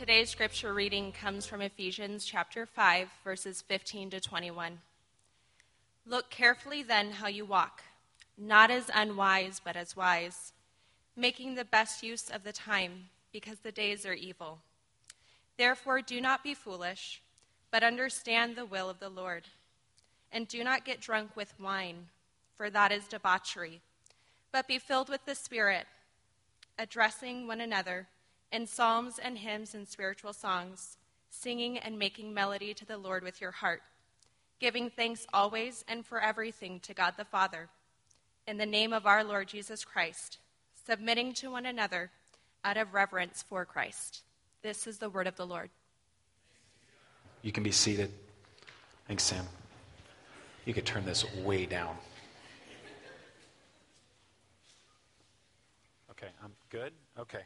Today's scripture reading comes from Ephesians chapter 5, verses 15 to 21. Look carefully then how you walk, not as unwise, but as wise, making the best use of the time, because the days are evil. Therefore, do not be foolish, but understand the will of the Lord. And do not get drunk with wine, for that is debauchery, but be filled with the Spirit, addressing one another in psalms and hymns and spiritual songs, singing and making melody to the Lord with your heart, giving thanks always and for everything to God the Father, in the name of our Lord Jesus Christ, submitting to one another out of reverence for Christ. This is the word of the Lord. You can be seated. Thanks, Sam. You could turn this way down. Okay, I'm good. Okay.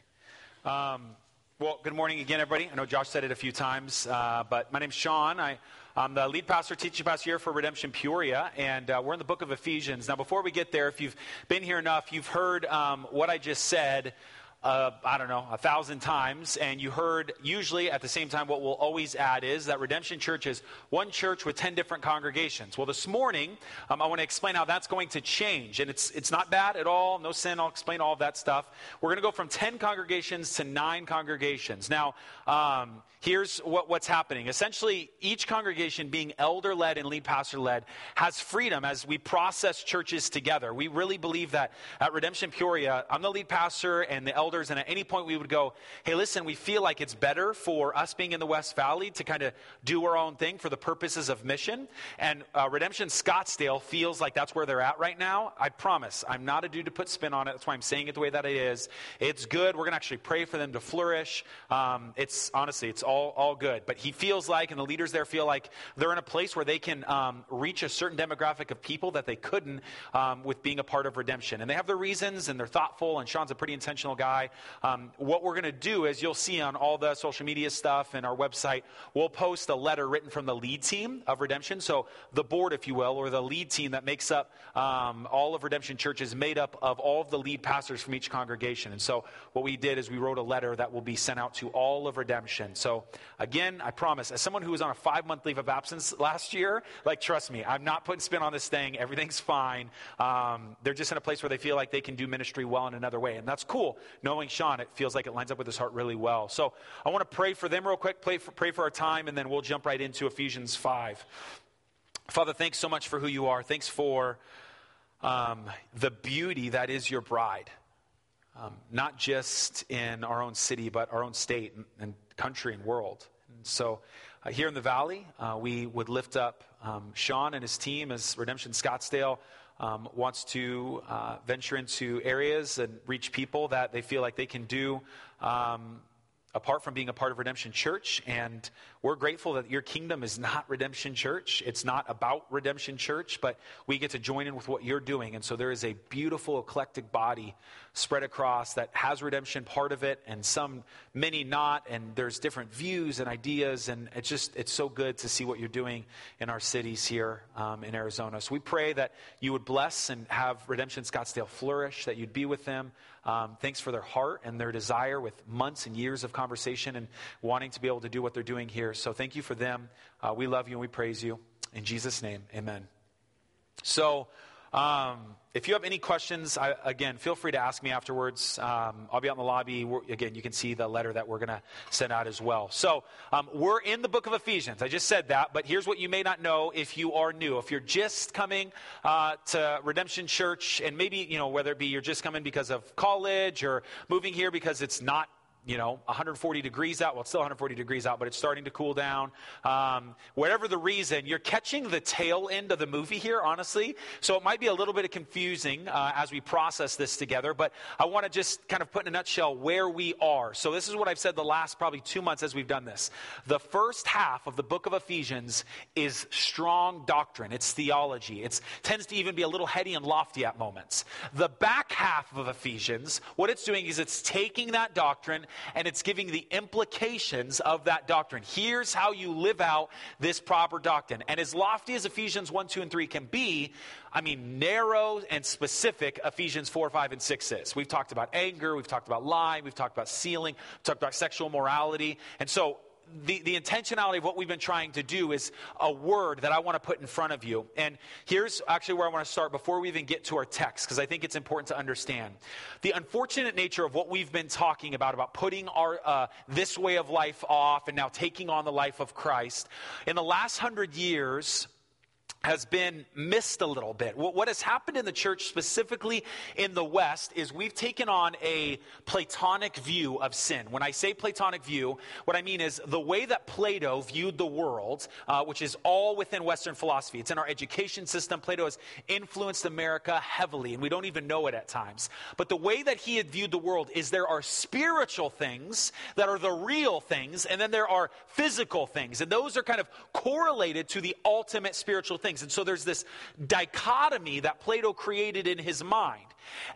Um, well, good morning again, everybody. I know Josh said it a few times, uh, but my name's Sean. I, am the lead pastor, teaching pastor here for Redemption Peoria, and uh, we're in the book of Ephesians. Now, before we get there, if you've been here enough, you've heard um, what I just said uh, I don't know, a thousand times, and you heard usually at the same time what we'll always add is that Redemption Church is one church with 10 different congregations. Well, this morning, um, I want to explain how that's going to change, and it's, it's not bad at all, no sin, I'll explain all of that stuff. We're going to go from 10 congregations to nine congregations. Now, um, here's what, what's happening. Essentially, each congregation being elder led and lead pastor led has freedom as we process churches together. We really believe that at Redemption Peoria, I'm the lead pastor and the elders, and at any point we would go, hey, listen, we feel like it's better for us being in the West Valley to kind of do our own thing for the purposes of mission. And uh, Redemption Scottsdale feels like that's where they're at right now. I promise, I'm not a dude to put spin on it. That's why I'm saying it the way that it is. It's good. We're going to actually pray for them to flourish. Um, it's honestly, it's all, all good. But he feels like, and the leaders there feel like they're in a place where they can um, reach a certain demographic of people that they couldn't um, with being a part of redemption. And they have their reasons and they're thoughtful, and Sean's a pretty intentional guy. Um, what we're going to do is you'll see on all the social media stuff and our website, we'll post a letter written from the lead team of Redemption. So the board, if you will, or the lead team that makes up um, all of Redemption Church is made up of all of the lead pastors from each congregation. And so what we did is we wrote a letter that will be sent out to all of Redemption. So again, I promise, as someone who was on a five month leave of absence last year, like trust me, I'm not putting spin on this thing. Everything's fine. Um, they're just in a place where they feel like they can do ministry well in another way, and that's cool. Knowing Sean, it feels like it lines up with his heart really well. So I want to pray for them real quick, pray for, pray for our time, and then we'll jump right into Ephesians 5. Father, thanks so much for who you are. Thanks for um, the beauty that is your bride. Um, not just in our own city, but our own state and, and country and world. And so, uh, here in the valley, uh, we would lift up um, Sean and his team as Redemption Scottsdale um, wants to uh, venture into areas and reach people that they feel like they can do um, apart from being a part of Redemption Church. And we're grateful that your kingdom is not Redemption Church. It's not about Redemption Church, but we get to join in with what you're doing. And so there is a beautiful, eclectic body spread across that has redemption part of it and some many not and there's different views and ideas and it's just it's so good to see what you're doing in our cities here um, in arizona so we pray that you would bless and have redemption scottsdale flourish that you'd be with them um, thanks for their heart and their desire with months and years of conversation and wanting to be able to do what they're doing here. So thank you for them. Uh, we love you and we praise you. In jesus name amen. So um, if you have any questions, I, again, feel free to ask me afterwards. Um, I'll be out in the lobby. We're, again, you can see the letter that we're going to send out as well. So, um, we're in the book of Ephesians. I just said that, but here's what you may not know if you are new. If you're just coming uh, to Redemption Church, and maybe, you know, whether it be you're just coming because of college or moving here because it's not you know, 140 degrees out. Well, it's still 140 degrees out, but it's starting to cool down. Um, whatever the reason, you're catching the tail end of the movie here, honestly. So it might be a little bit confusing uh, as we process this together, but I want to just kind of put in a nutshell where we are. So this is what I've said the last probably two months as we've done this. The first half of the book of Ephesians is strong doctrine. It's theology. It tends to even be a little heady and lofty at moments. The back half of Ephesians, what it's doing is it's taking that doctrine and it's giving the implications of that doctrine. Here's how you live out this proper doctrine. And as lofty as Ephesians 1, 2, and 3 can be, I mean, narrow and specific Ephesians 4, 5, and 6 is. We've talked about anger, we've talked about lying, we've talked about sealing, we've talked about sexual morality. And so the, the intentionality of what we've been trying to do is a word that I want to put in front of you. And here's actually where I want to start before we even get to our text, because I think it's important to understand. The unfortunate nature of what we've been talking about, about putting our, uh, this way of life off and now taking on the life of Christ, in the last hundred years, has been missed a little bit. What has happened in the church, specifically in the West, is we've taken on a Platonic view of sin. When I say Platonic view, what I mean is the way that Plato viewed the world, uh, which is all within Western philosophy. It's in our education system. Plato has influenced America heavily, and we don't even know it at times. But the way that he had viewed the world is there are spiritual things that are the real things, and then there are physical things. And those are kind of correlated to the ultimate spiritual things things. And so there's this dichotomy that Plato created in his mind.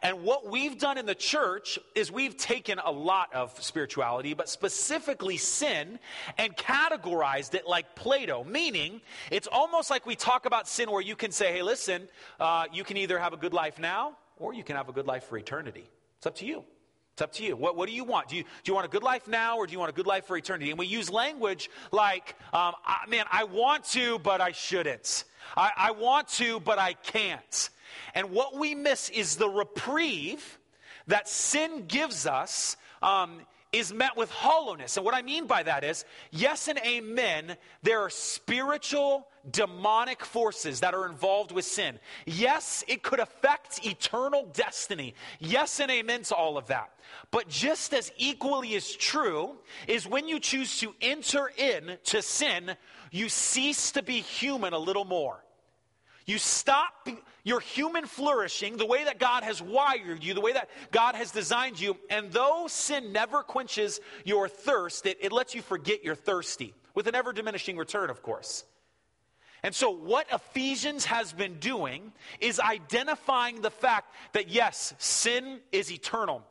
And what we've done in the church is we've taken a lot of spirituality, but specifically sin, and categorized it like Plato, meaning it's almost like we talk about sin where you can say, hey, listen, uh, you can either have a good life now or you can have a good life for eternity. It's up to you. It's up to you. What, what do you want? Do you, do you want a good life now or do you want a good life for eternity? And we use language like, um, I, man, I want to, but I shouldn't. I, I want to, but I can't. And what we miss is the reprieve that sin gives us um, is met with hollowness. And what I mean by that is, yes and amen, there are spiritual, demonic forces that are involved with sin. Yes, it could affect eternal destiny. Yes and amen to all of that. But just as equally as true is when you choose to enter in to sin, you cease to be human a little more. You stop your human flourishing the way that God has wired you, the way that God has designed you. And though sin never quenches your thirst, it, it lets you forget you're thirsty, with an ever diminishing return, of course. And so, what Ephesians has been doing is identifying the fact that yes, sin is eternal.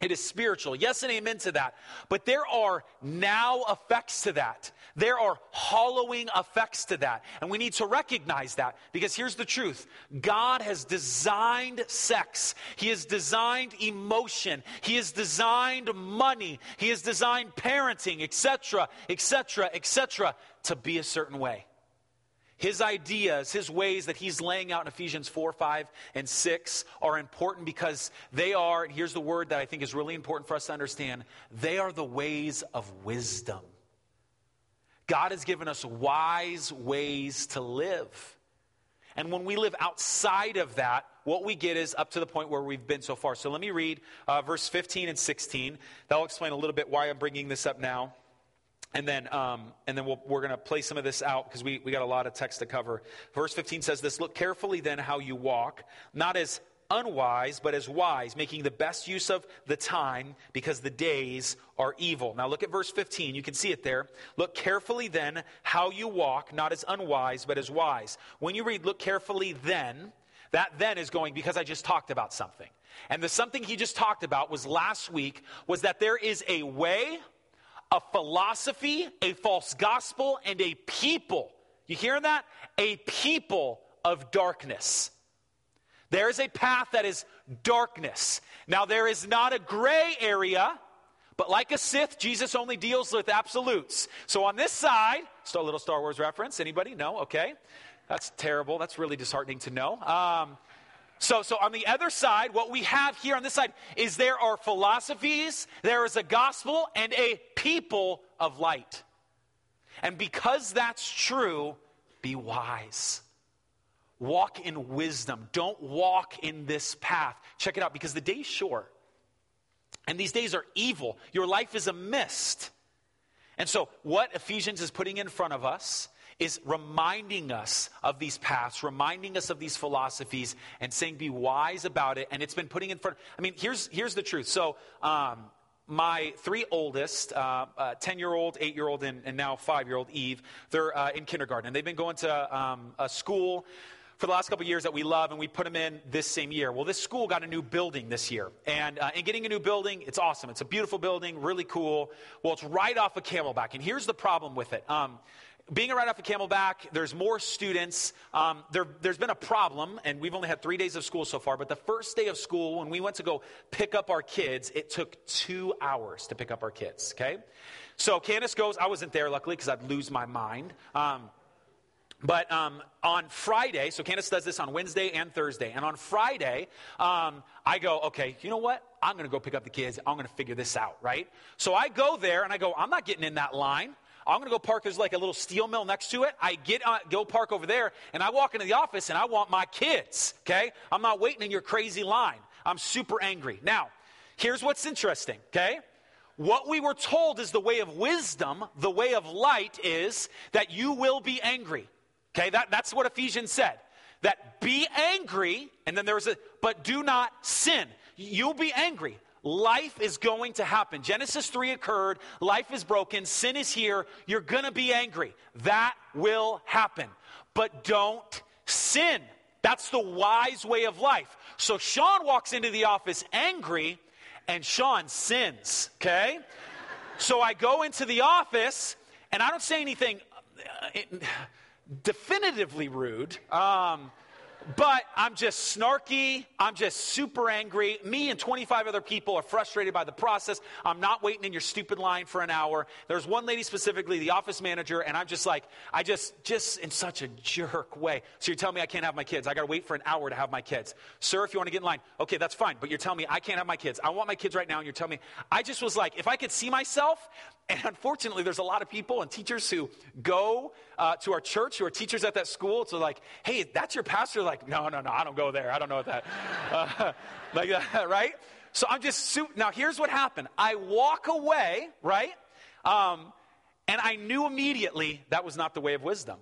It is spiritual. Yes, and amen to that. But there are now effects to that. There are hollowing effects to that. And we need to recognize that because here's the truth God has designed sex, He has designed emotion, He has designed money, He has designed parenting, etc., etc., etc., to be a certain way his ideas, his ways that he's laying out in Ephesians 4, 5, and 6 are important because they are, and here's the word that I think is really important for us to understand they are the ways of wisdom. God has given us wise ways to live. And when we live outside of that, what we get is up to the point where we've been so far. So let me read uh, verse 15 and 16. That'll explain a little bit why I'm bringing this up now. And then, um, and then we we are going to play some of this out because we, we got a lot of text to cover. Verse 15 says this Look carefully then how you walk, not as unwise, but as wise, making the best use of the time because the days are evil. Now look at verse 15. You can see it there. Look carefully then how you walk, not as unwise, but as wise. When you read, look carefully then, that then is going because I just talked about something. And the something he just talked about was last week was that there is a way a philosophy, a false gospel, and a people. You hear that? A people of darkness. There is a path that is darkness. Now, there is not a gray area, but like a Sith, Jesus only deals with absolutes. So on this side, a little Star Wars reference. Anybody? No? Okay. That's terrible. That's really disheartening to know. Um, so, so on the other side, what we have here on this side is there are philosophies, there is a gospel, and a people of light. And because that's true, be wise. Walk in wisdom. Don't walk in this path. Check it out because the day's short. And these days are evil. Your life is a mist. And so, what Ephesians is putting in front of us is reminding us of these paths, reminding us of these philosophies, and saying, be wise about it. And it's been putting in front. I mean, here's, here's the truth. So, um, my three oldest, 10 uh, uh, year old, 8 year old, and, and, now 5 year old Eve, they're uh, in kindergarten. And they've been going to um, a school for the last couple years that we love, and we put them in this same year. Well, this school got a new building this year. And, uh, getting a new building, it's awesome. It's a beautiful building, really cool. Well, it's right off of Camelback. And here's the problem with it. Um, being right off of Camelback, there's more students. Um, there, has been a problem, and we've only had three days of school so far. But the first day of school, when we went to go pick up our kids, it took two hours to pick up our kids, okay? So Candace goes, I wasn't there, luckily, because I'd lose my mind. Um, but um, on Friday, so Candace does this on Wednesday and Thursday. And on Friday, um, I go, okay, you know what? I'm going to go pick up the kids. I'm going to figure this out, right? So I go there and I go, I'm not getting in that line. I'm going to go park. There's like a little steel mill next to it. I get uh, go park over there, and I walk into the office, and I want my kids. Okay, I'm not waiting in your crazy line. I'm super angry. Now, here's what's interesting. Okay, what we were told is the way of wisdom, the way of light is that you will be angry. Okay, that, that's what Ephesians said. That be angry, and then there's a, but do not sin. You'll be angry. Life is going to happen. Genesis 3 occurred. Life is broken. Sin is here. You're going to be angry. That will happen. But don't sin. That's the wise way of life. So Sean walks into the office angry, and Sean sins. Okay? so I go into the office, and I don't say anything. Uh, definitively rude. Um, but I'm just snarky. I'm just super angry. Me and 25 other people are frustrated by the process. I'm not waiting in your stupid line for an hour. There's one lady specifically, the office manager, and I'm just like, I just, just in such a jerk way. So you're telling me I can't have my kids. I got to wait for an hour to have my kids. Sir, if you want to get in line, okay, that's fine. But you're telling me I can't have my kids. I want my kids right now, and you're telling me, I just was like, if I could see myself and unfortunately, there's a lot of people and teachers who go uh, to our church who are teachers at that school. So, like, hey, that's your pastor? Like, no, no, no, I don't go there. I don't know that. Uh, like that, right? So I'm just, su- now here's what happened. I walk away, right? Um, and I knew immediately that was not the way of wisdom.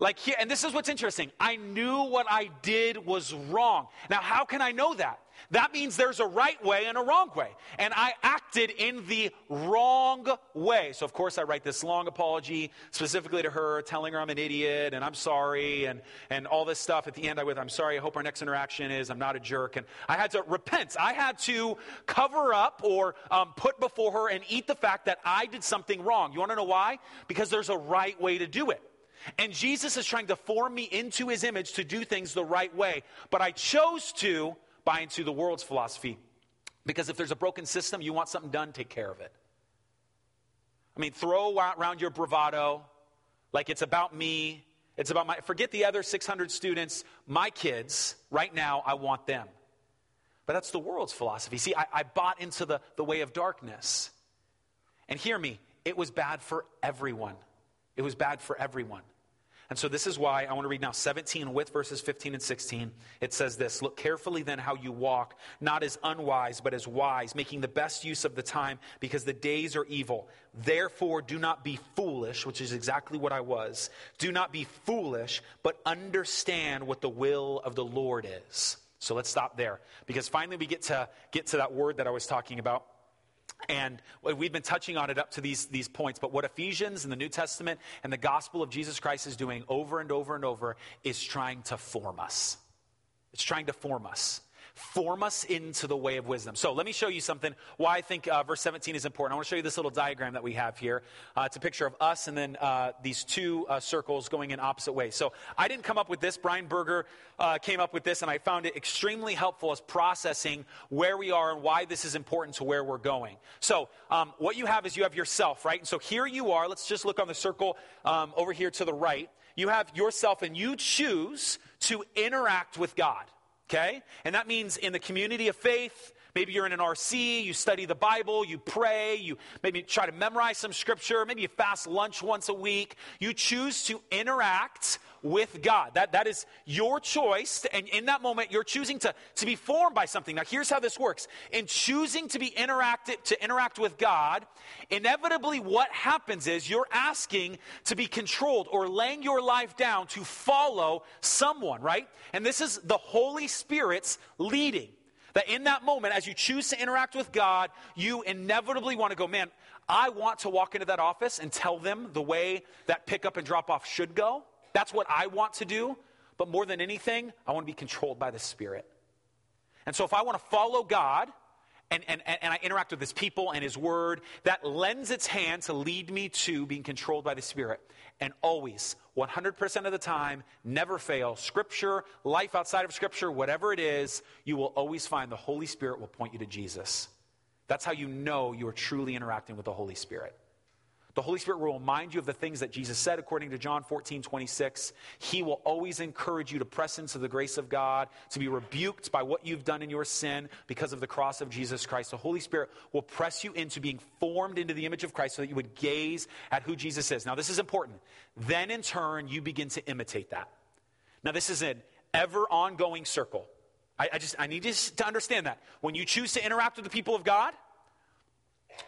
Like here, and this is what's interesting. I knew what I did was wrong. Now, how can I know that? That means there's a right way and a wrong way. And I acted in the wrong way. So, of course, I write this long apology specifically to her, telling her I'm an idiot and I'm sorry and, and all this stuff. At the end, I with, I'm sorry. I hope our next interaction is I'm not a jerk. And I had to repent. I had to cover up or um, put before her and eat the fact that I did something wrong. You want to know why? Because there's a right way to do it. And Jesus is trying to form me into his image to do things the right way. But I chose to buy into the world's philosophy. Because if there's a broken system, you want something done, take care of it. I mean, throw around your bravado like it's about me. It's about my, forget the other 600 students, my kids, right now, I want them. But that's the world's philosophy. See, I, I bought into the, the way of darkness. And hear me, it was bad for everyone. It was bad for everyone. And so this is why I want to read now 17 with verses 15 and 16. It says this Look carefully then how you walk, not as unwise, but as wise, making the best use of the time, because the days are evil. Therefore, do not be foolish, which is exactly what I was. Do not be foolish, but understand what the will of the Lord is. So let's stop there, because finally we get to get to that word that I was talking about. And we've been touching on it up to these, these points, but what Ephesians and the New Testament and the gospel of Jesus Christ is doing over and over and over is trying to form us. It's trying to form us form us into the way of wisdom. So let me show you something why I think uh, verse 17 is important. I want to show you this little diagram that we have here. Uh, it's a picture of us and then uh, these two uh, circles going in opposite ways. So I didn't come up with this. Brian Berger uh, came up with this, and I found it extremely helpful as processing where we are and why this is important to where we're going. So um, what you have is you have yourself, right? And so here you are. Let's just look on the circle um, over here to the right. You have yourself, and you choose to interact with God okay? And that means in the community of faith, maybe you're in an RC, you study the Bible, you pray, you maybe try to memorize some scripture, maybe you fast lunch once a week. You choose to interact with God. That, that is your choice. And in that moment, you're choosing to, to be formed by something. Now, here's how this works. In choosing to be interacted, to interact with God, inevitably what happens is you're asking to be controlled or laying your life down to follow someone, right? And this is the Holy Spirit's leading. That in that moment, as you choose to interact with God, you inevitably want to go, man, I want to walk into that office and tell them the way that pickup and drop off should go. That's what I want to do. but more than anything, I want to be controlled by the Spirit. And so if I want to follow God, and, and, and I interact with his people and his word, that lends its hand to lead me to being controlled by the Spirit. And always, 100% of the time, never fail. Scripture, life outside of Scripture, whatever it is, you will always find the Holy Spirit will point you to Jesus. That's how you know you are truly interacting with the Holy Spirit. The Holy Spirit will remind you of the things that Jesus said according to John 14, 26. He will always encourage you to press into the grace of God, to be rebuked by what you've done in your sin because of the cross of Jesus Christ. The Holy Spirit will press you into being formed into the image of Christ so that you would gaze at who Jesus is. Now, this is important. Then, in turn, you begin to imitate that. Now, this is an ever ongoing circle. I, I just, I need you to understand that. When you choose to interact with the people of God,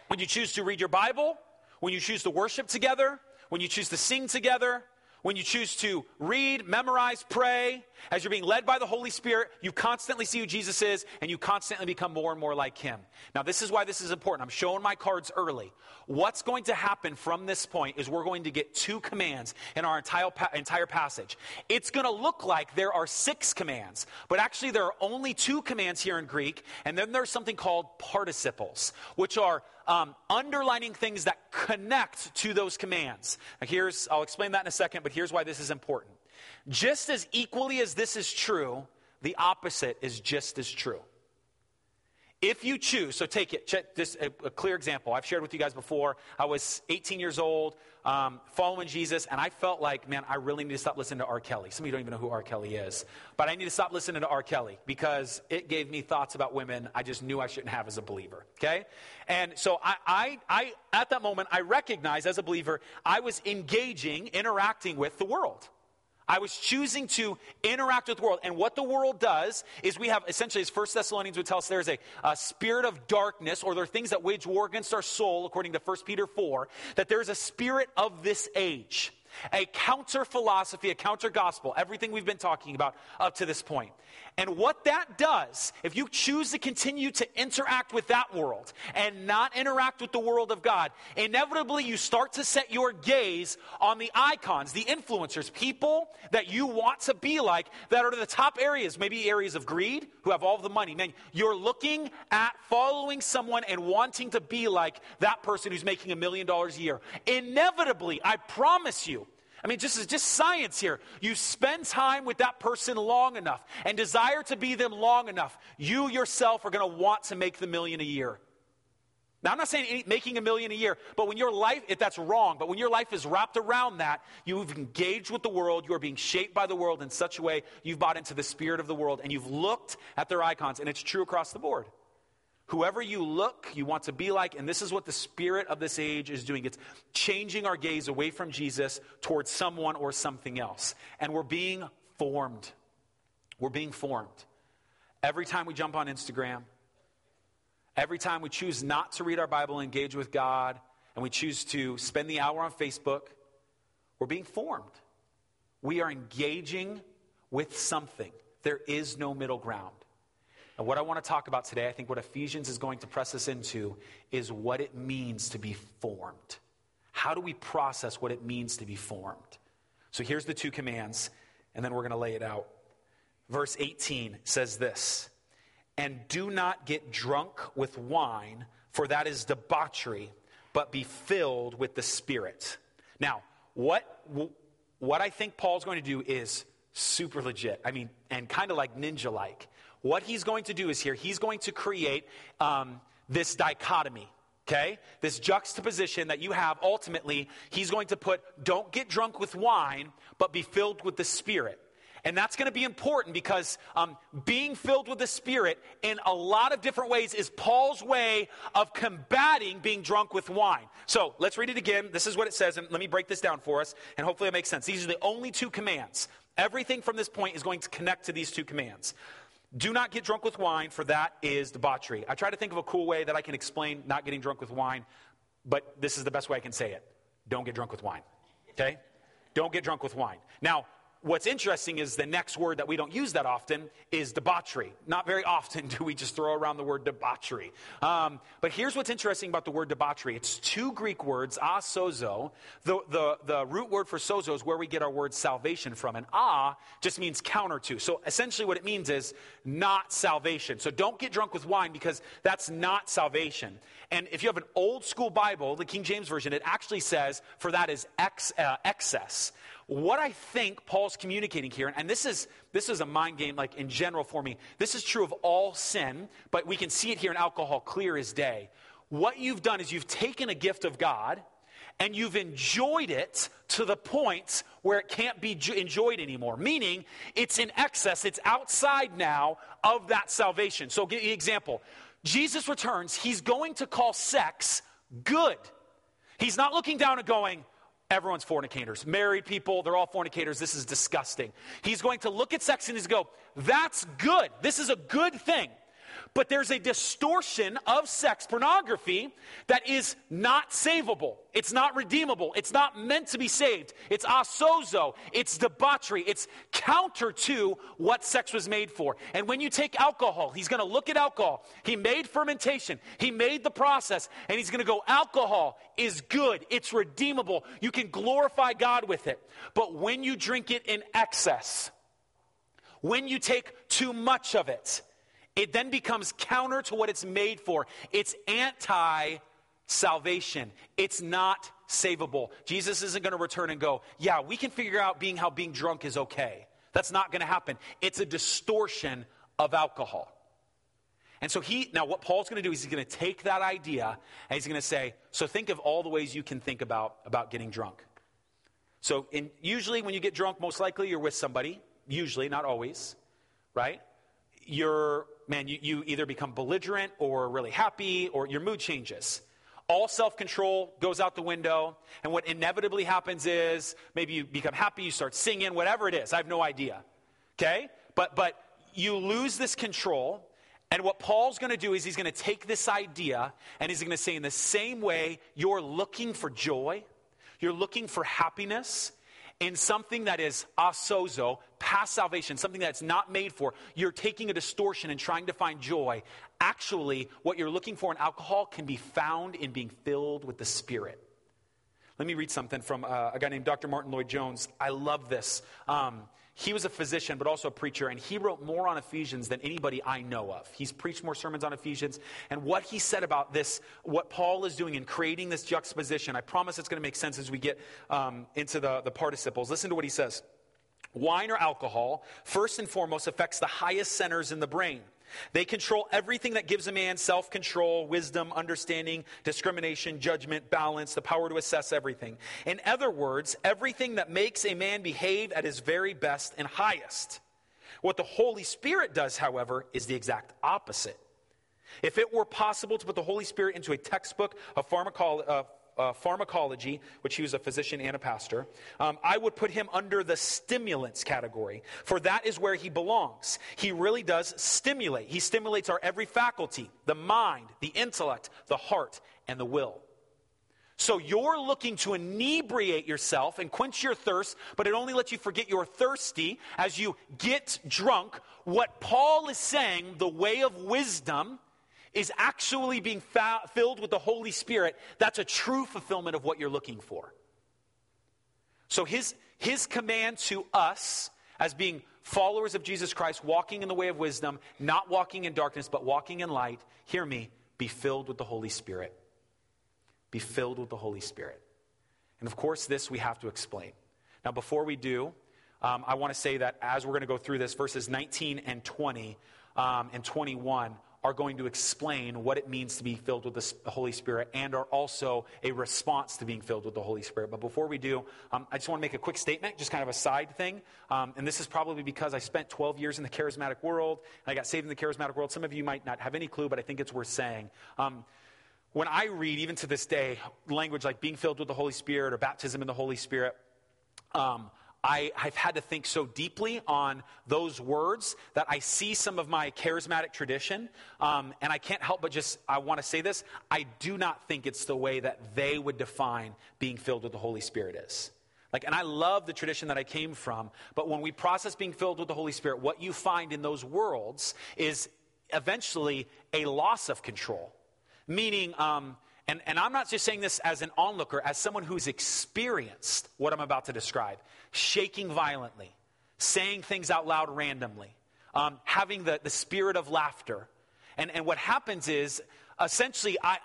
when you choose to read your Bible, when you choose to worship together, when you choose to sing together, when you choose to read, memorize, pray, as you're being led by the Holy Spirit, you constantly see who Jesus is and you constantly become more and more like Him. Now, this is why this is important. I'm showing my cards early. What's going to happen from this point is we're going to get two commands in our entire, entire passage. It's going to look like there are six commands, but actually there are only two commands here in Greek, and then there's something called participles, which are um, underlining things that connect to those commands. Now here's, I'll explain that in a second, but here's why this is important. Just as equally as this is true, the opposite is just as true. If you choose, so take it, check this a, a, clear example. I've shared with you guys before. I was 18 years old, um, following Jesus, and I felt like, man, I really need to stop listening to R. Kelly. Some of you don't even know who R. Kelly is, but I need to stop listening to R. Kelly because it gave me thoughts about women I just knew I shouldn't have as a believer. Okay, and so I, I, I at that moment, I recognized as a believer, I was engaging, interacting with the world. I was choosing to interact with the world. And what the world does is we have, essentially, as First Thessalonians would tell us, there's a, a, spirit of darkness, or there are things that wage war against our soul, according to 1 Peter 4, that there's a spirit of this age a counter philosophy, a counter gospel, everything we've been talking about up to this point. And what that does, if you choose to continue to interact with that world and not interact with the world of God, inevitably you start to set your gaze on the icons, the influencers, people that you want to be like that are in the top areas, maybe areas of greed, who have all the money. Man, you're looking at following someone and wanting to be like that person who's making a million dollars a year. Inevitably, I promise you, I mean, just just science here. You spend time with that person long enough and desire to be them long enough, you yourself are going to want to make the million a year. Now, I'm not saying making a million a year, but when your life, if that's wrong, but when your life is wrapped around that, you've engaged with the world, you are being shaped by the world in such a way, you've bought into the spirit of the world, and you've looked at their icons, and it's true across the board. Whoever you look, you want to be like, and this is what the spirit of this age is doing. It's changing our gaze away from Jesus towards someone or something else. And we're being formed. We're being formed. Every time we jump on Instagram, every time we choose not to read our Bible engage with God, and we choose to spend the hour on Facebook, we're being formed. We are engaging with something. There is no middle ground. And what I want to talk about today, I think what Ephesians is going to press us into, is what it means to be formed. How do we process what it means to be formed? So here's the two commands, and then we're going to lay it out. Verse 18 says this And do not get drunk with wine, for that is debauchery, but be filled with the Spirit. Now, what, what I think Paul's going to do is super legit. I mean, and kind of like ninja like what he's going to do is here, he's going to create um, this dichotomy. Okay? This juxtaposition that you have ultimately, he's going to put don't get drunk with wine, but be filled with the Spirit. And that's going to be important because um, being filled with the Spirit in a lot of different ways is Paul's way of combating being drunk with wine. So let's read it again. This is what it says, and let me break this down for us, and hopefully it makes sense. These are the only two commands. Everything from this point is going to connect to these two commands. Do not get drunk with wine, for that is debauchery. I try to think of a cool way that I can explain not getting drunk with wine, but this is the best way I can say it. Don't get drunk with wine. Okay? Don't get drunk with wine. Now, what's interesting is the next word that we don't use that often is debauchery. Not very often do we just throw around the word debauchery. Um, but here's what's interesting about the word debauchery it's two Greek words, a sozo. The, the, the root word for sozo is where we get our word salvation from. And a just means counter to. So essentially, what it means is not salvation. So don't get drunk with wine because that's not salvation. And if you have an old school Bible, the King James Version, it actually says for that is ex, uh, excess. What I think Paul's communicating here, and this is, this is a mind game, like in general for me, this is true of all sin, but we can see it here in alcohol clear as day. What you've done is you've taken a gift of God and you've enjoyed it to the point where it can't be enjoyed anymore. Meaning, it's in excess, it's outside now of that salvation. So, give you an example. Jesus returns, he's going to call sex good. He's not looking down and going, Everyone's fornicators. Married people, they're all fornicators. This is disgusting. He's going to look at sex and he's go, that's good. This is a good thing. But there's a distortion of sex pornography that is not savable. It's not redeemable. It's not meant to be saved. It's asozo. It's debauchery. It's counter to what sex was made for. And when you take alcohol, he's going to look at alcohol. He made fermentation. He made the process. And he's going to go, alcohol is good. It's redeemable. You can glorify God with it. But when you drink it in excess, when you take too much of it, it then becomes counter to what it's made for. It's anti salvation. It's not savable. Jesus isn't going to return and go, yeah, we can figure out being how being drunk is okay. That's not going to happen. It's a distortion of alcohol. And so he, now what Paul's going to do is he's going to take that idea and he's going to say, so think of all the ways you can think about, about getting drunk. So in, usually when you get drunk, most likely you're with somebody, usually, not always, right? You're man, you, you either become belligerent or really happy or your mood changes. All self control goes out the window, and what inevitably happens is maybe you become happy, you start singing, whatever it is. I have no idea. Okay? But, but you lose this control, and what Paul's going to do is he's going to take this idea and he's going to say, in the same way you're looking for joy, you're looking for happiness, in something that is asozo, past salvation, something that's not made for, you're taking a distortion and trying to find joy. Actually, what you're looking for in alcohol can be found in being filled with the Spirit. Let me read something from uh, a guy named Dr. Martyn Lloyd-Jones. I love this. Um, he was a physician, but also a preacher, and he wrote more on Ephesians than anybody I know of. He's preached more sermons on Ephesians. And what he said about this, what Paul is doing in creating this juxtaposition, I promise it's going to make sense as we get um, into the, the participles. Listen to what he says. Wine or alcohol, first and foremost, affects the highest centers in the brain. They control everything that gives a man self control, wisdom, understanding, discrimination, judgment, balance, the power to assess everything. In other words, everything that makes a man behave at his very best and highest. What the Holy Spirit does, however, is the exact opposite. If it were possible to put the Holy Spirit into a textbook of pharmacology, uh, uh, pharmacology, which he was a physician and a pastor, um, I would put him under the stimulants category, for that is where he belongs. He really does stimulate. He stimulates our every faculty the mind, the intellect, the heart, and the will. So you're looking to inebriate yourself and quench your thirst, but it only lets you forget you're thirsty as you get drunk. What Paul is saying, the way of wisdom, is actually being fa- filled with the Holy Spirit, that's a true fulfillment of what you're looking for. So his, his command to us as being followers of Jesus Christ, walking in the way of wisdom, not walking in darkness, but walking in light, hear me, be filled with the Holy Spirit. Be filled with the Holy Spirit. And of course, this we have to explain. Now, before we do, um, I want to say that as we're going to go through this, verses 19 and 20 um, and 21 are going to explain what it means to be filled with the Holy Spirit and are also a response to being filled with the Holy Spirit. But before we do, um, I just want to make a quick statement, just kind of a side thing. Um, and this is probably because I spent 12 years in the charismatic world and I got saved in the charismatic world. Some of you might not have any clue, but I think it's worth saying. Um, when I read, even to this day, language like being filled with the Holy Spirit or baptism in the Holy Spirit, um, I, have had to think so deeply on those words that I see some of my charismatic tradition, um, and I can't help but just, I want to say this. I do not think it's the way that they would define being filled with the Holy Spirit is. Like, and I love the tradition that I came from, but when we process being filled with the Holy Spirit, what you find in those worlds is eventually a loss of control. Meaning, um, and, and I'm not just saying this as an onlooker, as someone who's experienced what I'm about to describe shaking violently, saying things out loud randomly, um, having the, the spirit of laughter. And, and what happens is, essentially, I,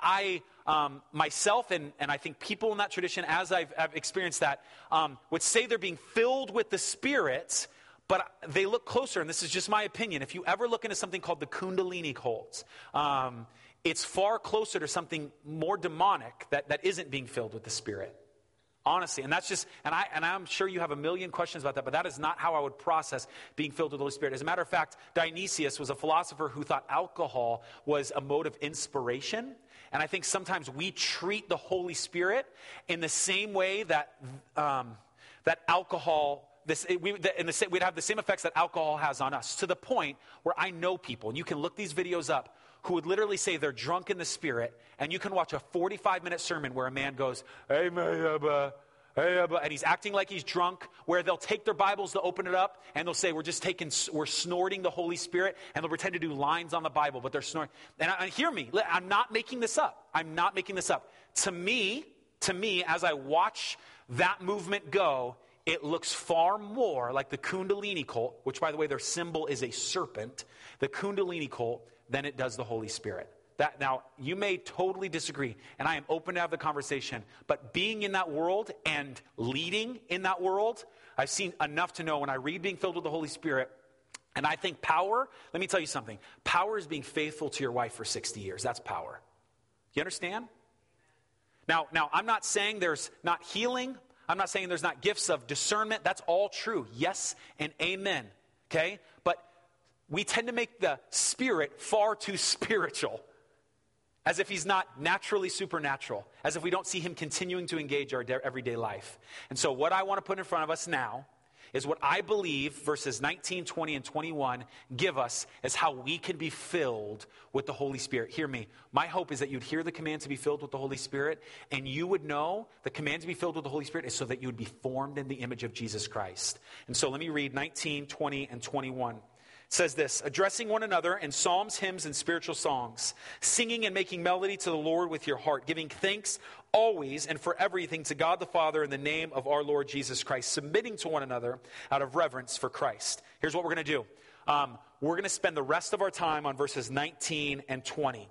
I um, myself and, and I think people in that tradition, as I've, I've experienced that, um, would say they're being filled with the Spirit, but they look closer, and this is just my opinion. If you ever look into something called the Kundalini cults, um, it's far closer to something more demonic that, that isn't being filled with the Spirit. Honestly, and that's just, and, I, and I'm sure you have a million questions about that, but that is not how I would process being filled with the Holy Spirit. As a matter of fact, Dionysius was a philosopher who thought alcohol was a mode of inspiration. And I think sometimes we treat the Holy Spirit in the same way that, um, that alcohol this, we, in the, we'd have the same effects that alcohol has on us to the point where I know people, and you can look these videos up, who would literally say they're drunk in the spirit, and you can watch a 45 minute sermon where a man goes, Hey, man, and he's acting like he's drunk, where they'll take their Bibles to open it up and they'll say, We're just taking, we're snorting the Holy Spirit, and they'll pretend to do lines on the Bible, but they're snorting. And, and hear me, I'm not making this up. I'm not making this up. To me, to me, as I watch that movement go, it looks far more like the Kundalini cult, which, by the way, their symbol is a serpent, the Kundalini cult, than it does the Holy Spirit. That, now, you may totally disagree, and I am open to have the conversation, but being in that world and leading in that world, I've seen enough to know when I read being filled with the Holy Spirit, and I think power, let me tell you something power is being faithful to your wife for 60 years. That's power. You understand? Now, now, I'm not saying there's not healing. I'm not saying there's not gifts of discernment. That's all true. Yes and amen. Okay? But we tend to make the spirit far too spiritual as if he's not naturally supernatural, as if we don't see him continuing to engage our everyday life. And so, what I want to put in front of us now is what I believe verses 19, 20, and 21 give us as how we can be filled with the Holy Spirit. Hear me. My hope is that you'd hear the command to be filled with the Holy Spirit, and you would know the command to be filled with the Holy Spirit is so that you would be formed in the image of Jesus Christ. And so, let me read 19, 20, and 21 says this addressing one another in psalms, hymns, and spiritual songs, singing and making melody to the Lord with your heart, giving thanks always and for everything to God the Father in the name of our Lord Jesus Christ, submitting to one another out of reverence for Christ. Here's what we're going to do um, we're going to spend the rest of our time on verses 19 and 20.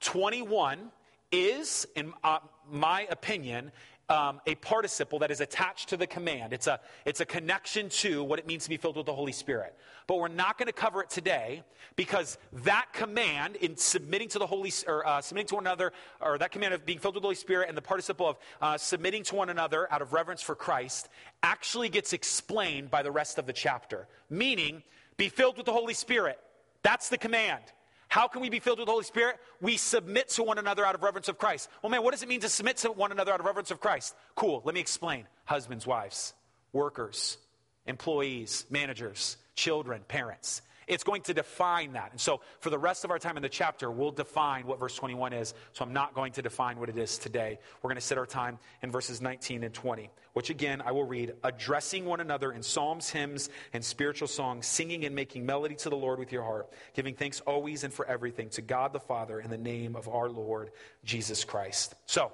21 is, in uh, my opinion, um, a participle that is attached to the command. It's a, it's a connection to what it means to be filled with the Holy Spirit. But we're not going to cover it today because that command in submitting to the Holy, or uh, submitting to one another, or that command of being filled with the Holy Spirit and the participle of uh, submitting to one another out of reverence for Christ actually gets explained by the rest of the chapter. Meaning, be filled with the Holy Spirit. That's the command. How can we be filled with the Holy Spirit? We submit to one another out of reverence of Christ. Well, man, what does it mean to submit to one another out of reverence of Christ? Cool, let me explain. Husbands, wives, workers, employees, managers, children, parents. It's going to define that. And so, for the rest of our time in the chapter, we'll define what verse 21 is. So, I'm not going to define what it is today. We're going to sit our time in verses 19 and 20, which again, I will read addressing one another in psalms, hymns, and spiritual songs, singing and making melody to the Lord with your heart, giving thanks always and for everything to God the Father in the name of our Lord Jesus Christ. So,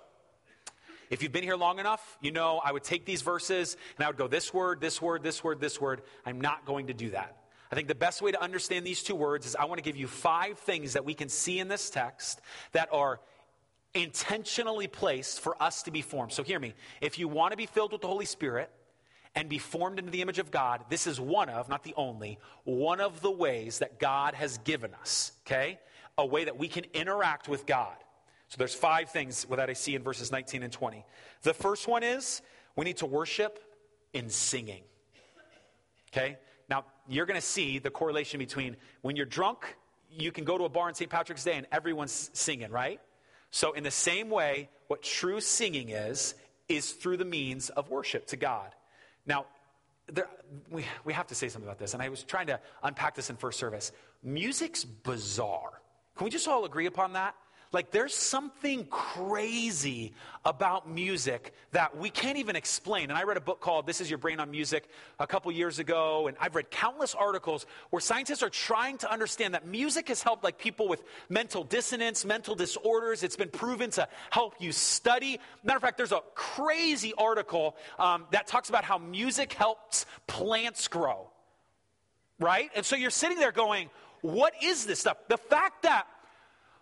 if you've been here long enough, you know I would take these verses and I would go this word, this word, this word, this word. I'm not going to do that. I think the best way to understand these two words is I want to give you five things that we can see in this text that are intentionally placed for us to be formed. So hear me. If you want to be filled with the Holy Spirit and be formed into the image of God, this is one of, not the only, one of the ways that God has given us, okay? A way that we can interact with God. So there's five things that I see in verses 19 and 20. The first one is we need to worship in singing. Okay? Now, you're going to see the correlation between when you're drunk, you can go to a bar on St. Patrick's Day and everyone's singing, right? So, in the same way, what true singing is, is through the means of worship to God. Now, there, we, we have to say something about this, and I was trying to unpack this in first service. Music's bizarre. Can we just all agree upon that? Like there's something crazy about music that we can't even explain. And I read a book called This Is Your Brain on Music a couple years ago, and I've read countless articles where scientists are trying to understand that music has helped like people with mental dissonance, mental disorders. It's been proven to help you study. Matter of fact, there's a crazy article um, that talks about how music helps plants grow. Right? And so you're sitting there going, what is this stuff? The fact that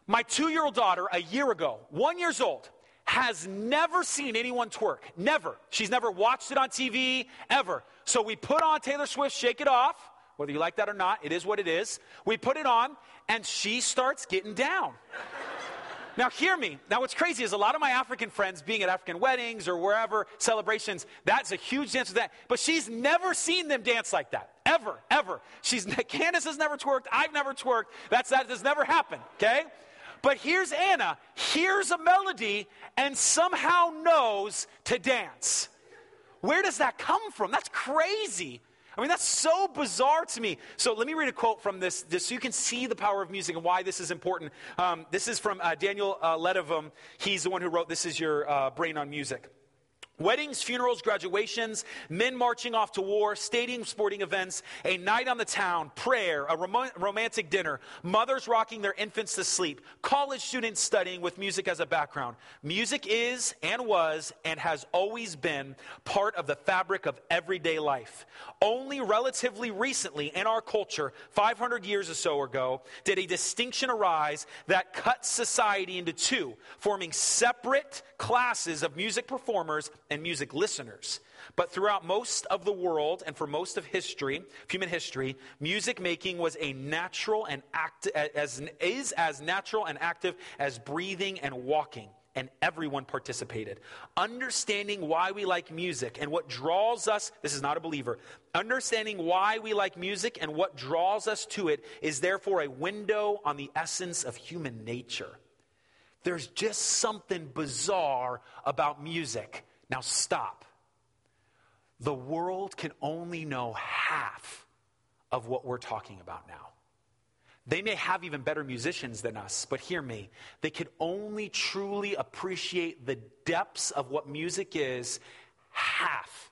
my two year old daughter, a year ago, one years old, has never seen anyone twerk. Never. She's never watched it on TV, ever. So we put on Taylor Swift, Shake It Off. Whether you like that or not, it is what it is. We put it on, and she starts getting down. Now, hear me. Now, what's crazy is a lot of my African friends, being at African weddings or wherever celebrations, that's a huge dance with that. But she's never seen them dance like that. Ever, ever. She's Candace has never twerked. I've never twerked. That's that has never happened. Okay. But here's Anna, hears a melody, and somehow knows to dance. Where does that come from? That's crazy. I mean, that's so bizarre to me. So let me read a quote from this, just so you can see the power of music and why this is important. Um, this is from uh, Daniel uh, Levitin. He's the one who wrote This Is Your uh, Brain on Music. Weddings, funerals, graduations, men marching off to war, stadium sporting events, a night on the town, prayer, a rom- romantic dinner, mothers rocking their infants to sleep, college students studying with music as a background. Music is and was and has always been part of the fabric of everyday life. Only relatively recently in our culture, 500 years or so ago, did a distinction arise that cut society into two, forming separate classes of music performers and music listeners. But throughout most of the world and for most of history, human history, music making was a natural and act, as, is as natural and active as breathing and walking and everyone participated. Understanding why we like music and what draws us, this is not a believer, understanding why we like music and what draws us to it is therefore a window on the essence of human nature. There's just something bizarre about music. Now, stop. The world can only know half of what we're talking about now. They may have even better musicians than us, but hear me. They can only truly appreciate the depths of what music is half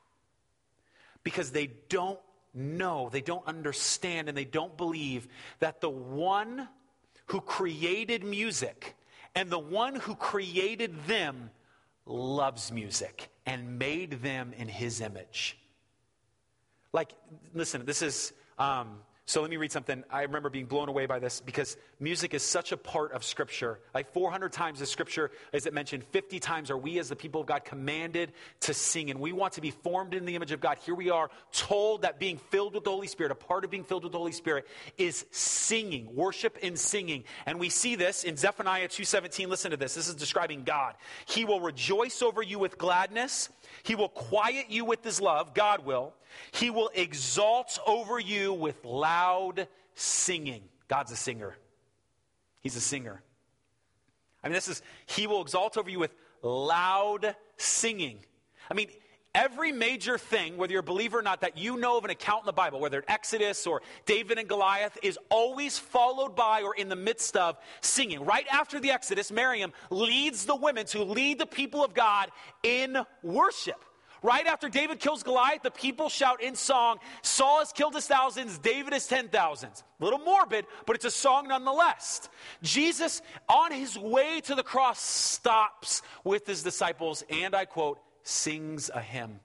because they don't know, they don't understand, and they don't believe that the one who created music and the one who created them loves music and made them in his image. Like, listen, this is um, so let me read something. I remember being blown away by this because music is such a part of Scripture. Like 400 times the Scripture is it mentioned, 50 times are we as the people of God commanded to sing. And we want to be formed in the image of God. Here we are told that being filled with the Holy Spirit, a part of being filled with the Holy Spirit, is singing, worship and singing. And we see this in Zephaniah 2.17. Listen to this. This is describing God. He will rejoice over you with gladness. He will quiet you with his love. God will. He will exalt over you with loud singing. God's a singer. He's a singer. I mean, this is, He will exalt over you with loud singing. I mean, every major thing, whether you're a believer or not, that you know of an account in the Bible, whether it's Exodus or David and Goliath, is always followed by or in the midst of singing. Right after the Exodus, Miriam leads the women to lead the people of God in worship. Right after David kills Goliath, the people shout in song, Saul has killed his thousands, David has ten thousands. A little morbid, but it's a song nonetheless. Jesus, on his way to the cross, stops with his disciples and I quote, sings a hymn.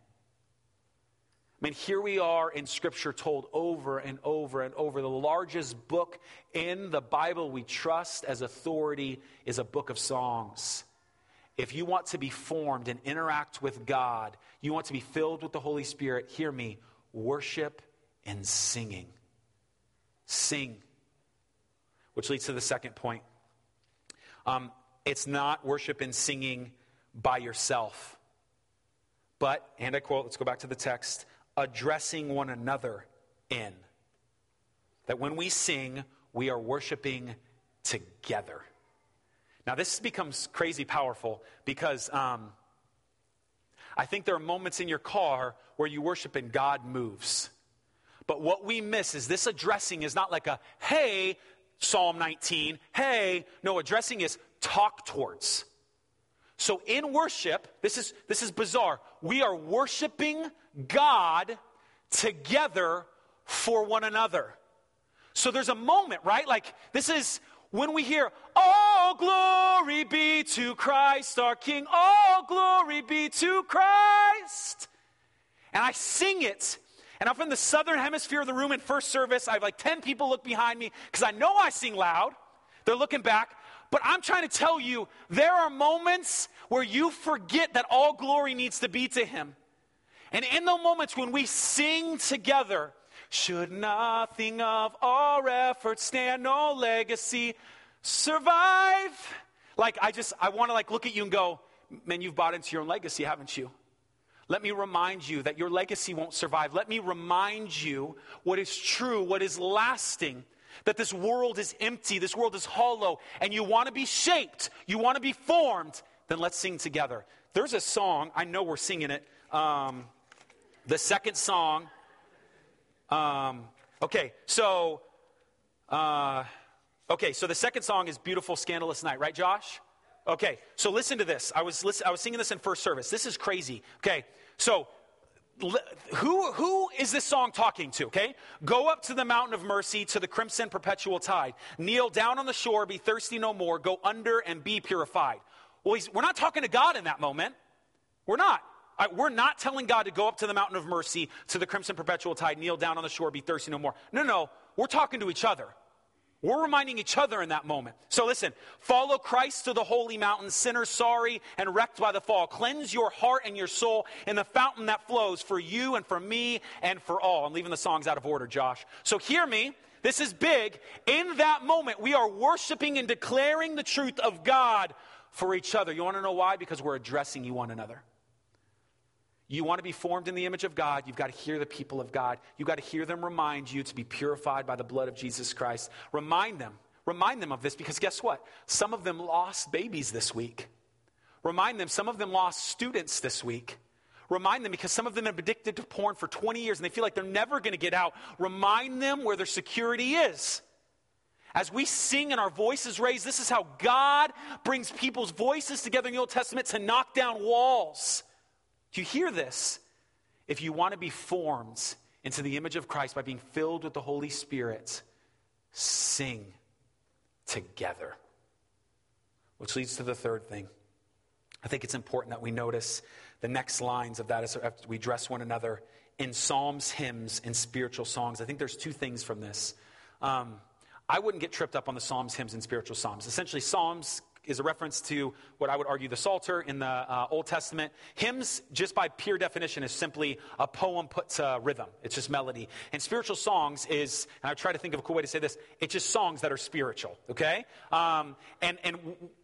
I mean, here we are in Scripture told over and over and over. The largest book in the Bible we trust as authority is a book of songs. If you want to be formed and interact with God, you want to be filled with the Holy Spirit, hear me worship and singing. Sing. Which leads to the second point. Um, it's not worship and singing by yourself, but, and I quote, let's go back to the text, addressing one another in. That when we sing, we are worshiping together. Now, this becomes crazy powerful because um, I think there are moments in your car where you worship and God moves. But what we miss is this addressing is not like a, hey, Psalm 19, hey. No, addressing is talk towards. So in worship, this is, this is bizarre. We are worshiping God together for one another. So there's a moment, right? Like this is when we hear, All glory be to Christ our King, all glory be to Christ. And I sing it. And I'm in the southern hemisphere of the room in first service. I have like 10 people look behind me because I know I sing loud. They're looking back. But I'm trying to tell you, there are moments where you forget that all glory needs to be to Him. And in the moments when we sing together, should nothing of our efforts stand, no legacy survive? Like, I just, I want to like look at you and go, man, you've bought into your own legacy, haven't you? Let me remind you that your legacy won't survive. Let me remind you what is true, what is lasting that this world is empty, this world is hollow, and you want to be shaped, you want to be formed, then let's sing together. There's a song, I know we're singing it. Um, the second song, um, okay, so, uh, okay, so the second song is Beautiful Scandalous Night, right, Josh? Okay, so listen to this. I was, listen, I was singing this in first service. This is crazy. Okay, so who, who is this song talking to? Okay. Go up to the mountain of mercy, to the crimson perpetual tide. Kneel down on the shore, be thirsty no more. Go under and be purified. Well, we're not talking to God in that moment. We're not. We're not telling God to go up to the mountain of mercy, to the crimson perpetual tide, kneel down on the shore, be thirsty no more. No, no. We're talking to each other. We're reminding each other in that moment. So listen, follow Christ to the holy mountain, sinners sorry and wrecked by the fall. Cleanse your heart and your soul in the fountain that flows for you and for me and for all. I'm leaving the songs out of order, Josh. So hear me. This is big. In that moment, we are worshiping and declaring the truth of God for each other. You want to know why? Because we're addressing you one another. You want to be formed in the image of God, you've got to hear the people of God. You've got to hear them remind you to be purified by the blood of Jesus Christ. Remind them. Remind them of this because guess what? Some of them lost babies this week. Remind them, some of them lost students this week. Remind them because some of them have been addicted to porn for 20 years and they feel like they're never going to get out. Remind them where their security is. As we sing and our voices raise, this is how God brings people's voices together in the Old Testament to knock down walls. Do you hear this? If you want to be formed into the image of Christ by being filled with the Holy Spirit, sing together. Which leads to the third thing. I think it's important that we notice the next lines of that as we dress one another in psalms, hymns, and spiritual songs. I think there's two things from this. Um, I wouldn't get tripped up on the psalms, hymns, and spiritual psalms. Essentially, psalms is a reference to what I would argue the Psalter in the uh, Old Testament. Hymns, just by pure definition, is simply a poem put to rhythm. It's just melody. And spiritual songs is, and I try to think of a cool way to say this, it's just songs that are spiritual, okay? Um, and, and,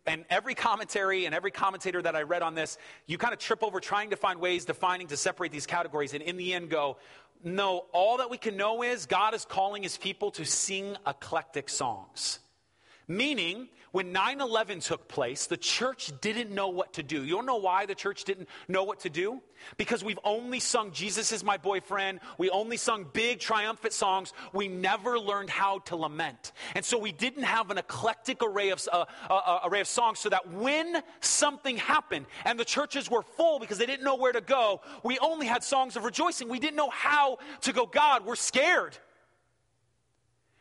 and every commentary and every commentator that I read on this, you kind of trip over trying to find ways defining to separate these categories, and in the end go, no, all that we can know is God is calling his people to sing eclectic songs. Meaning, when 9 11 took place, the church didn't know what to do. You don't know why the church didn't know what to do? Because we've only sung Jesus is my boyfriend. We only sung big triumphant songs. We never learned how to lament. And so we didn't have an eclectic array of, uh, uh, uh, array of songs so that when something happened and the churches were full because they didn't know where to go, we only had songs of rejoicing. We didn't know how to go, God, we're scared.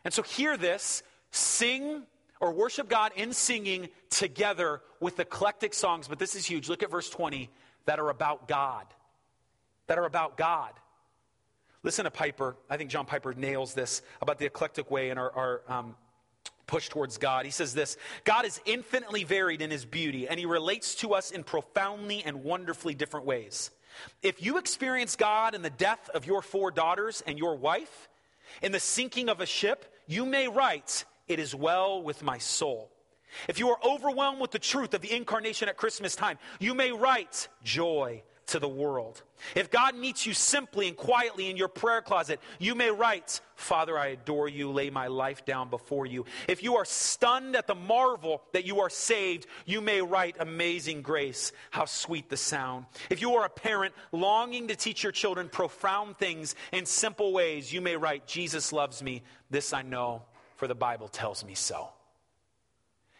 And so hear this sing or worship God in singing together with eclectic songs. But this is huge. Look at verse 20 that are about God. That are about God. Listen to Piper. I think John Piper nails this about the eclectic way and our, our um, push towards God. He says this God is infinitely varied in his beauty, and he relates to us in profoundly and wonderfully different ways. If you experience God in the death of your four daughters and your wife, in the sinking of a ship, you may write, it is well with my soul. If you are overwhelmed with the truth of the incarnation at Christmas time, you may write joy to the world. If God meets you simply and quietly in your prayer closet, you may write, Father, I adore you, lay my life down before you. If you are stunned at the marvel that you are saved, you may write, Amazing grace, how sweet the sound. If you are a parent longing to teach your children profound things in simple ways, you may write, Jesus loves me, this I know for the Bible tells me so.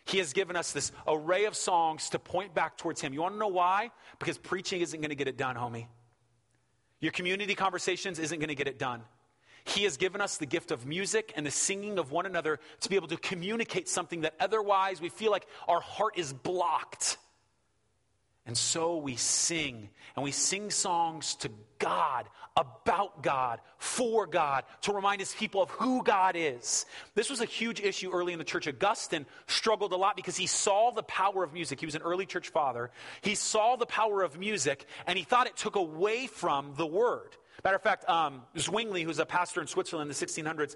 He has given us this array of songs to point back towards Him. You want to know why? Because preaching isn't going to get it done, homie. Your community conversations isn't going to get it done. He has given us the gift of music and the singing of one another to be able to communicate something that otherwise we feel like our heart is blocked. And so we sing, and we sing songs to God, about God, for God, to remind his people of who God is. This was a huge issue early in the church. Augustine struggled a lot because he saw the power of music. He was an early church father. He saw the power of music, and he thought it took away from the word. Matter of fact, um, Zwingli, who's a pastor in Switzerland in the 1600s,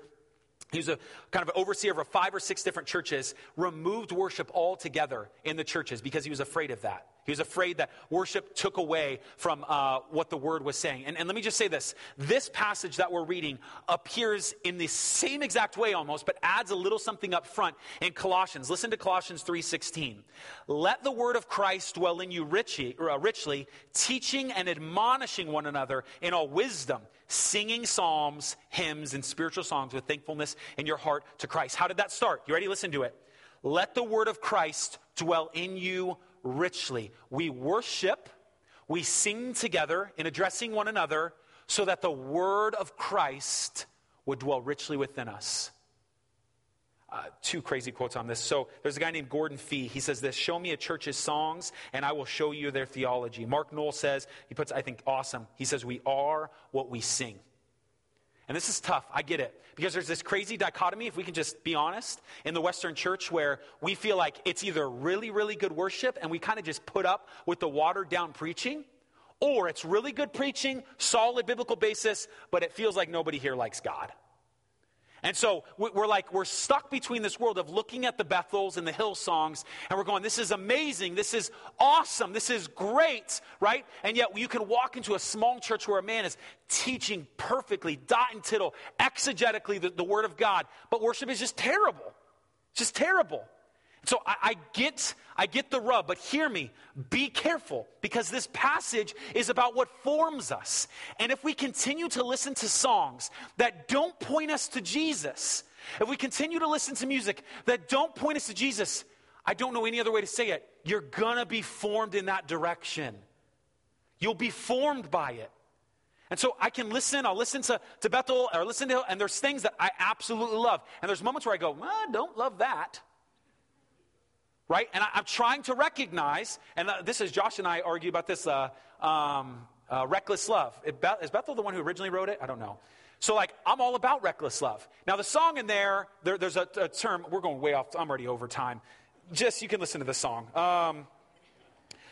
he was a kind of overseer of five or six different churches, removed worship altogether in the churches because he was afraid of that. He was afraid that worship took away from uh, what the word was saying. And, and let me just say this this passage that we're reading appears in the same exact way almost, but adds a little something up front in Colossians. Listen to Colossians 3.16. Let the word of Christ dwell in you richly, uh, richly, teaching and admonishing one another in all wisdom, singing psalms, hymns, and spiritual songs with thankfulness in your heart to Christ. How did that start? You ready? Listen to it. Let the word of Christ dwell in you richly. We worship, we sing together in addressing one another so that the word of Christ would dwell richly within us. Uh, two crazy quotes on this. So there's a guy named Gordon Fee. He says this Show me a church's songs, and I will show you their theology. Mark Noll says, he puts, I think, awesome. He says, We are what we sing. And this is tough. I get it. Because there's this crazy dichotomy, if we can just be honest, in the Western church where we feel like it's either really, really good worship and we kind of just put up with the watered down preaching, or it's really good preaching, solid biblical basis, but it feels like nobody here likes God. And so we're like, we're stuck between this world of looking at the Bethels and the Hillsongs, and we're going, this is amazing, this is awesome, this is great, right? And yet you can walk into a small church where a man is teaching perfectly, dot and tittle, exegetically the, the Word of God, but worship is just terrible. Just terrible. So I, I, get, I get the rub, but hear me. Be careful because this passage is about what forms us. And if we continue to listen to songs that don't point us to Jesus, if we continue to listen to music that don't point us to Jesus, I don't know any other way to say it. You're gonna be formed in that direction. You'll be formed by it. And so I can listen, I'll listen to, to Bethel or listen to, and there's things that I absolutely love. And there's moments where I go, well, I don't love that right? And I, am trying to recognize, and uh, this is Josh and I argue about this uh, um, uh, reckless love. Is Bethel the one who originally wrote it? I don't know. So, like, I'm all about reckless love. Now, the song in there, there there's a, a, term, we're going way off, I'm already over time. Just, you can listen to the song. Um,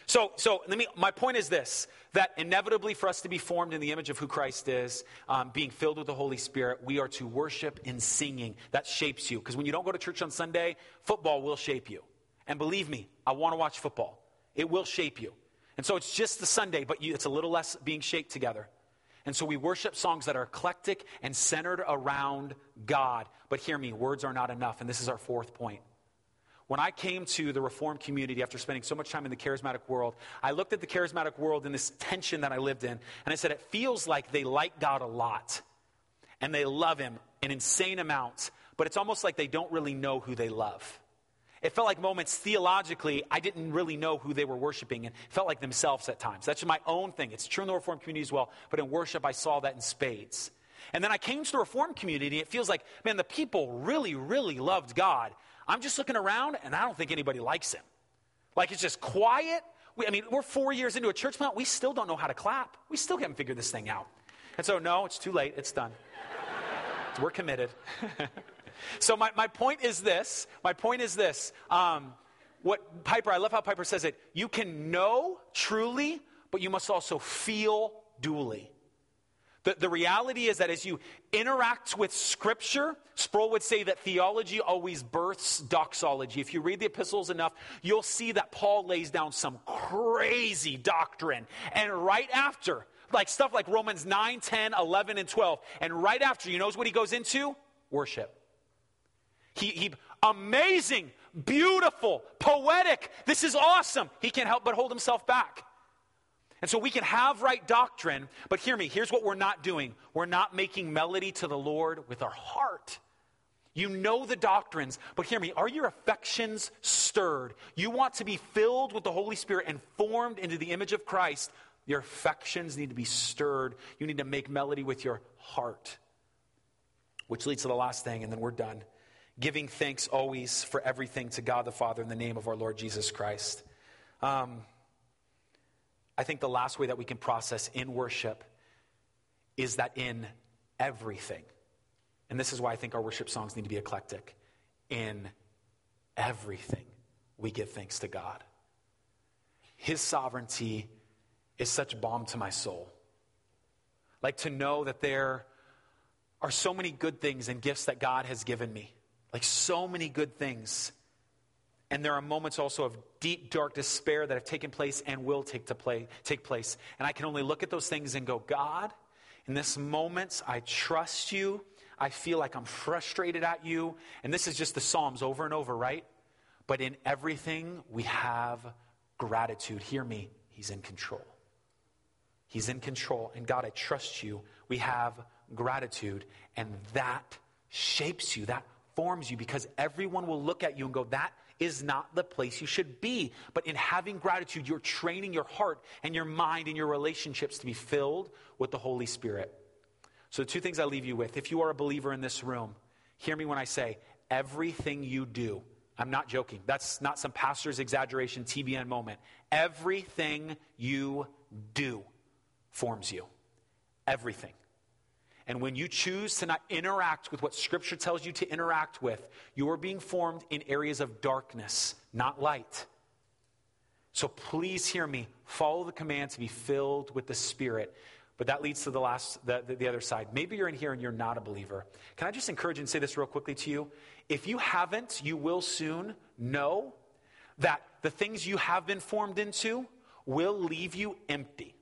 so, so let me, my point is this that inevitably for us to be formed in the image of who Christ is, um, being filled with the Holy Spirit, we are to worship in singing. That shapes you. Because when you don't go to church on Sunday, football will shape you. And believe me, I want to watch football. It will shape you. And so it's just the Sunday, but you, it's a little less being shaped together. And so we worship songs that are eclectic and centered around God. But hear me, words are not enough. And this is our fourth point. When I came to the Reformed community after spending so much time in the charismatic world, I looked at the charismatic world and this tension that I lived in, and I said, it feels like they like God a lot and they love Him in insane amounts, but it's almost like they don't really know who they love. It felt like moments theologically, I didn't really know who they were worshiping and felt like themselves at times. That's my own thing. It's true in the Reformed community as well, but in worship, I saw that in spades. And then I came to the Reformed community, it feels like, man, the people really, really loved God. I'm just looking around, and I don't think anybody likes him. Like, it's just quiet. We, I mean, we're four years into a church plant. We still don't know how to clap. We still haven't figured this thing out. And so, no, it's too late. It's done. we're committed. So, my, my point is this my point is this. Um, what Piper, I love how Piper says it. You can know truly, but you must also feel dually. The, the reality is that as you interact with Scripture, Sproul would say that theology always births doxology. If you read the epistles enough, you'll see that Paul lays down some crazy doctrine. And right after, like stuff like Romans 9, 10, 11, and 12, and right after, you knows what he goes into? Worship. He, he, amazing, beautiful, poetic. This is awesome. He can't help but hold himself back. And so we can have right doctrine, but hear me, here's what we're not doing. We're not making melody to the Lord with our heart. You know the doctrines, but hear me, are your affections stirred? You want to be filled with the Holy Spirit and formed into the image of Christ. Your affections need to be stirred. You need to make melody with your heart. Which leads to the last thing, and then we're done. Giving thanks always for everything to God the Father in the name of our Lord Jesus Christ. Um, I think the last way that we can process in worship is that in everything, and this is why I think our worship songs need to be eclectic. In everything, we give thanks to God. His sovereignty is such balm to my soul. Like to know that there are so many good things and gifts that God has given me. Like so many good things. And there are moments also of deep, dark despair that have taken place and will take, to play, take place. And I can only look at those things and go, God, in this moment, I trust you. I feel like I'm frustrated at you. And this is just the Psalms over and over, right? But in everything, we have gratitude. Hear me, He's in control. He's in control. And God, I trust you. We have gratitude. And that shapes you, that forms you, because everyone will look at you and go, that is not the place you should be. But in having gratitude, you're training your heart and your mind and your relationships to be filled with the Holy Spirit. So, two things I leave you with if you are a believer in this room, hear me when I say everything you do. I'm not joking. That's not some pastor's exaggeration, TBN moment. Everything you do forms you. Everything. And when you choose to not interact with what Scripture tells you to interact with, you are being formed in areas of darkness, not light. So please hear me. Follow the command to be filled with the Spirit. But that leads to the last, the, the, the, other side. Maybe you're in here and you're not a believer. Can I just encourage and say this real quickly to you? If you haven't, you will soon know that the things you have been formed into will leave you empty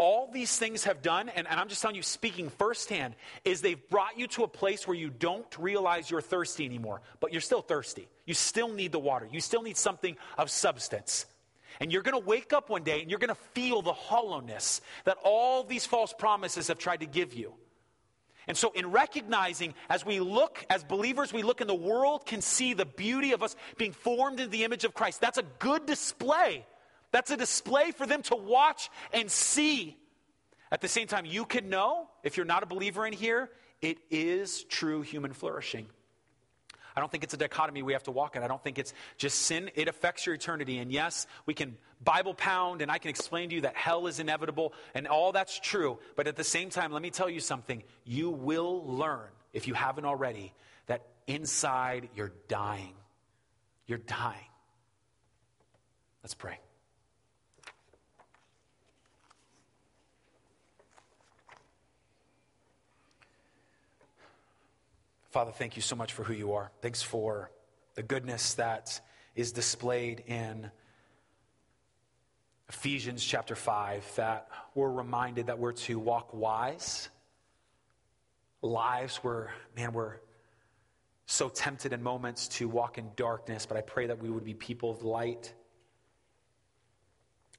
all these things have done, and, and, I'm just telling you, speaking firsthand, is they've brought you to a place where you don't realize you're thirsty anymore, but you're still thirsty. You still need the water. You still need something of substance. And you're going to wake up one day and you're going to feel the hollowness that all these false promises have tried to give you. And so, in recognizing, as we look, as believers, we look in the world, can see the beauty of us being formed in the image of Christ. That's a good display that's a display for them to watch and see. At the same time, you can know, if you're not a believer in here, it is true human flourishing. I don't think it's a dichotomy we have to walk in. I don't think it's just sin. It affects your eternity. And yes, we can Bible pound and I can explain to you that hell is inevitable and all that's true. But at the same time, let me tell you something. You will learn, if you haven't already, that inside you're dying. You're dying. Let's pray. Father, thank you so much for who you are. Thanks for the goodness that is displayed in Ephesians chapter 5, that we're reminded that we're to walk wise. Lives where, man, we're so tempted in moments to walk in darkness, but I pray that we would be people of light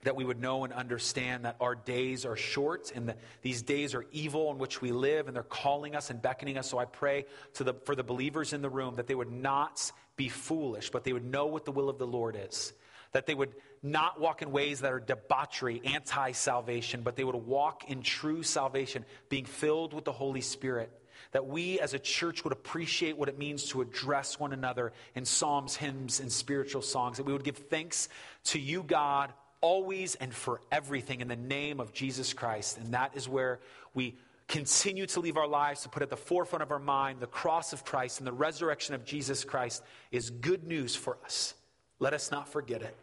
that we would know and understand that our days are short and that these days are evil in which we live and they're calling us and beckoning us. So I pray the, for the believers in the room that they would not be foolish, but they would know what the will of the Lord is. That they would not walk in ways that are debauchery, anti salvation, but they would walk in true salvation, being filled with the Holy Spirit. That we as a church would appreciate what it means to address one another in psalms, hymns, and spiritual songs. That we would give thanks to you, God, always and for everything in the name of Jesus Christ. And that is where we continue to leave our lives to put at the forefront of our mind the cross of Christ and the resurrection of Jesus Christ is good news for us. Let us not forget it.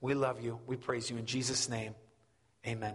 We love you. We praise you in Jesus' name. Amen.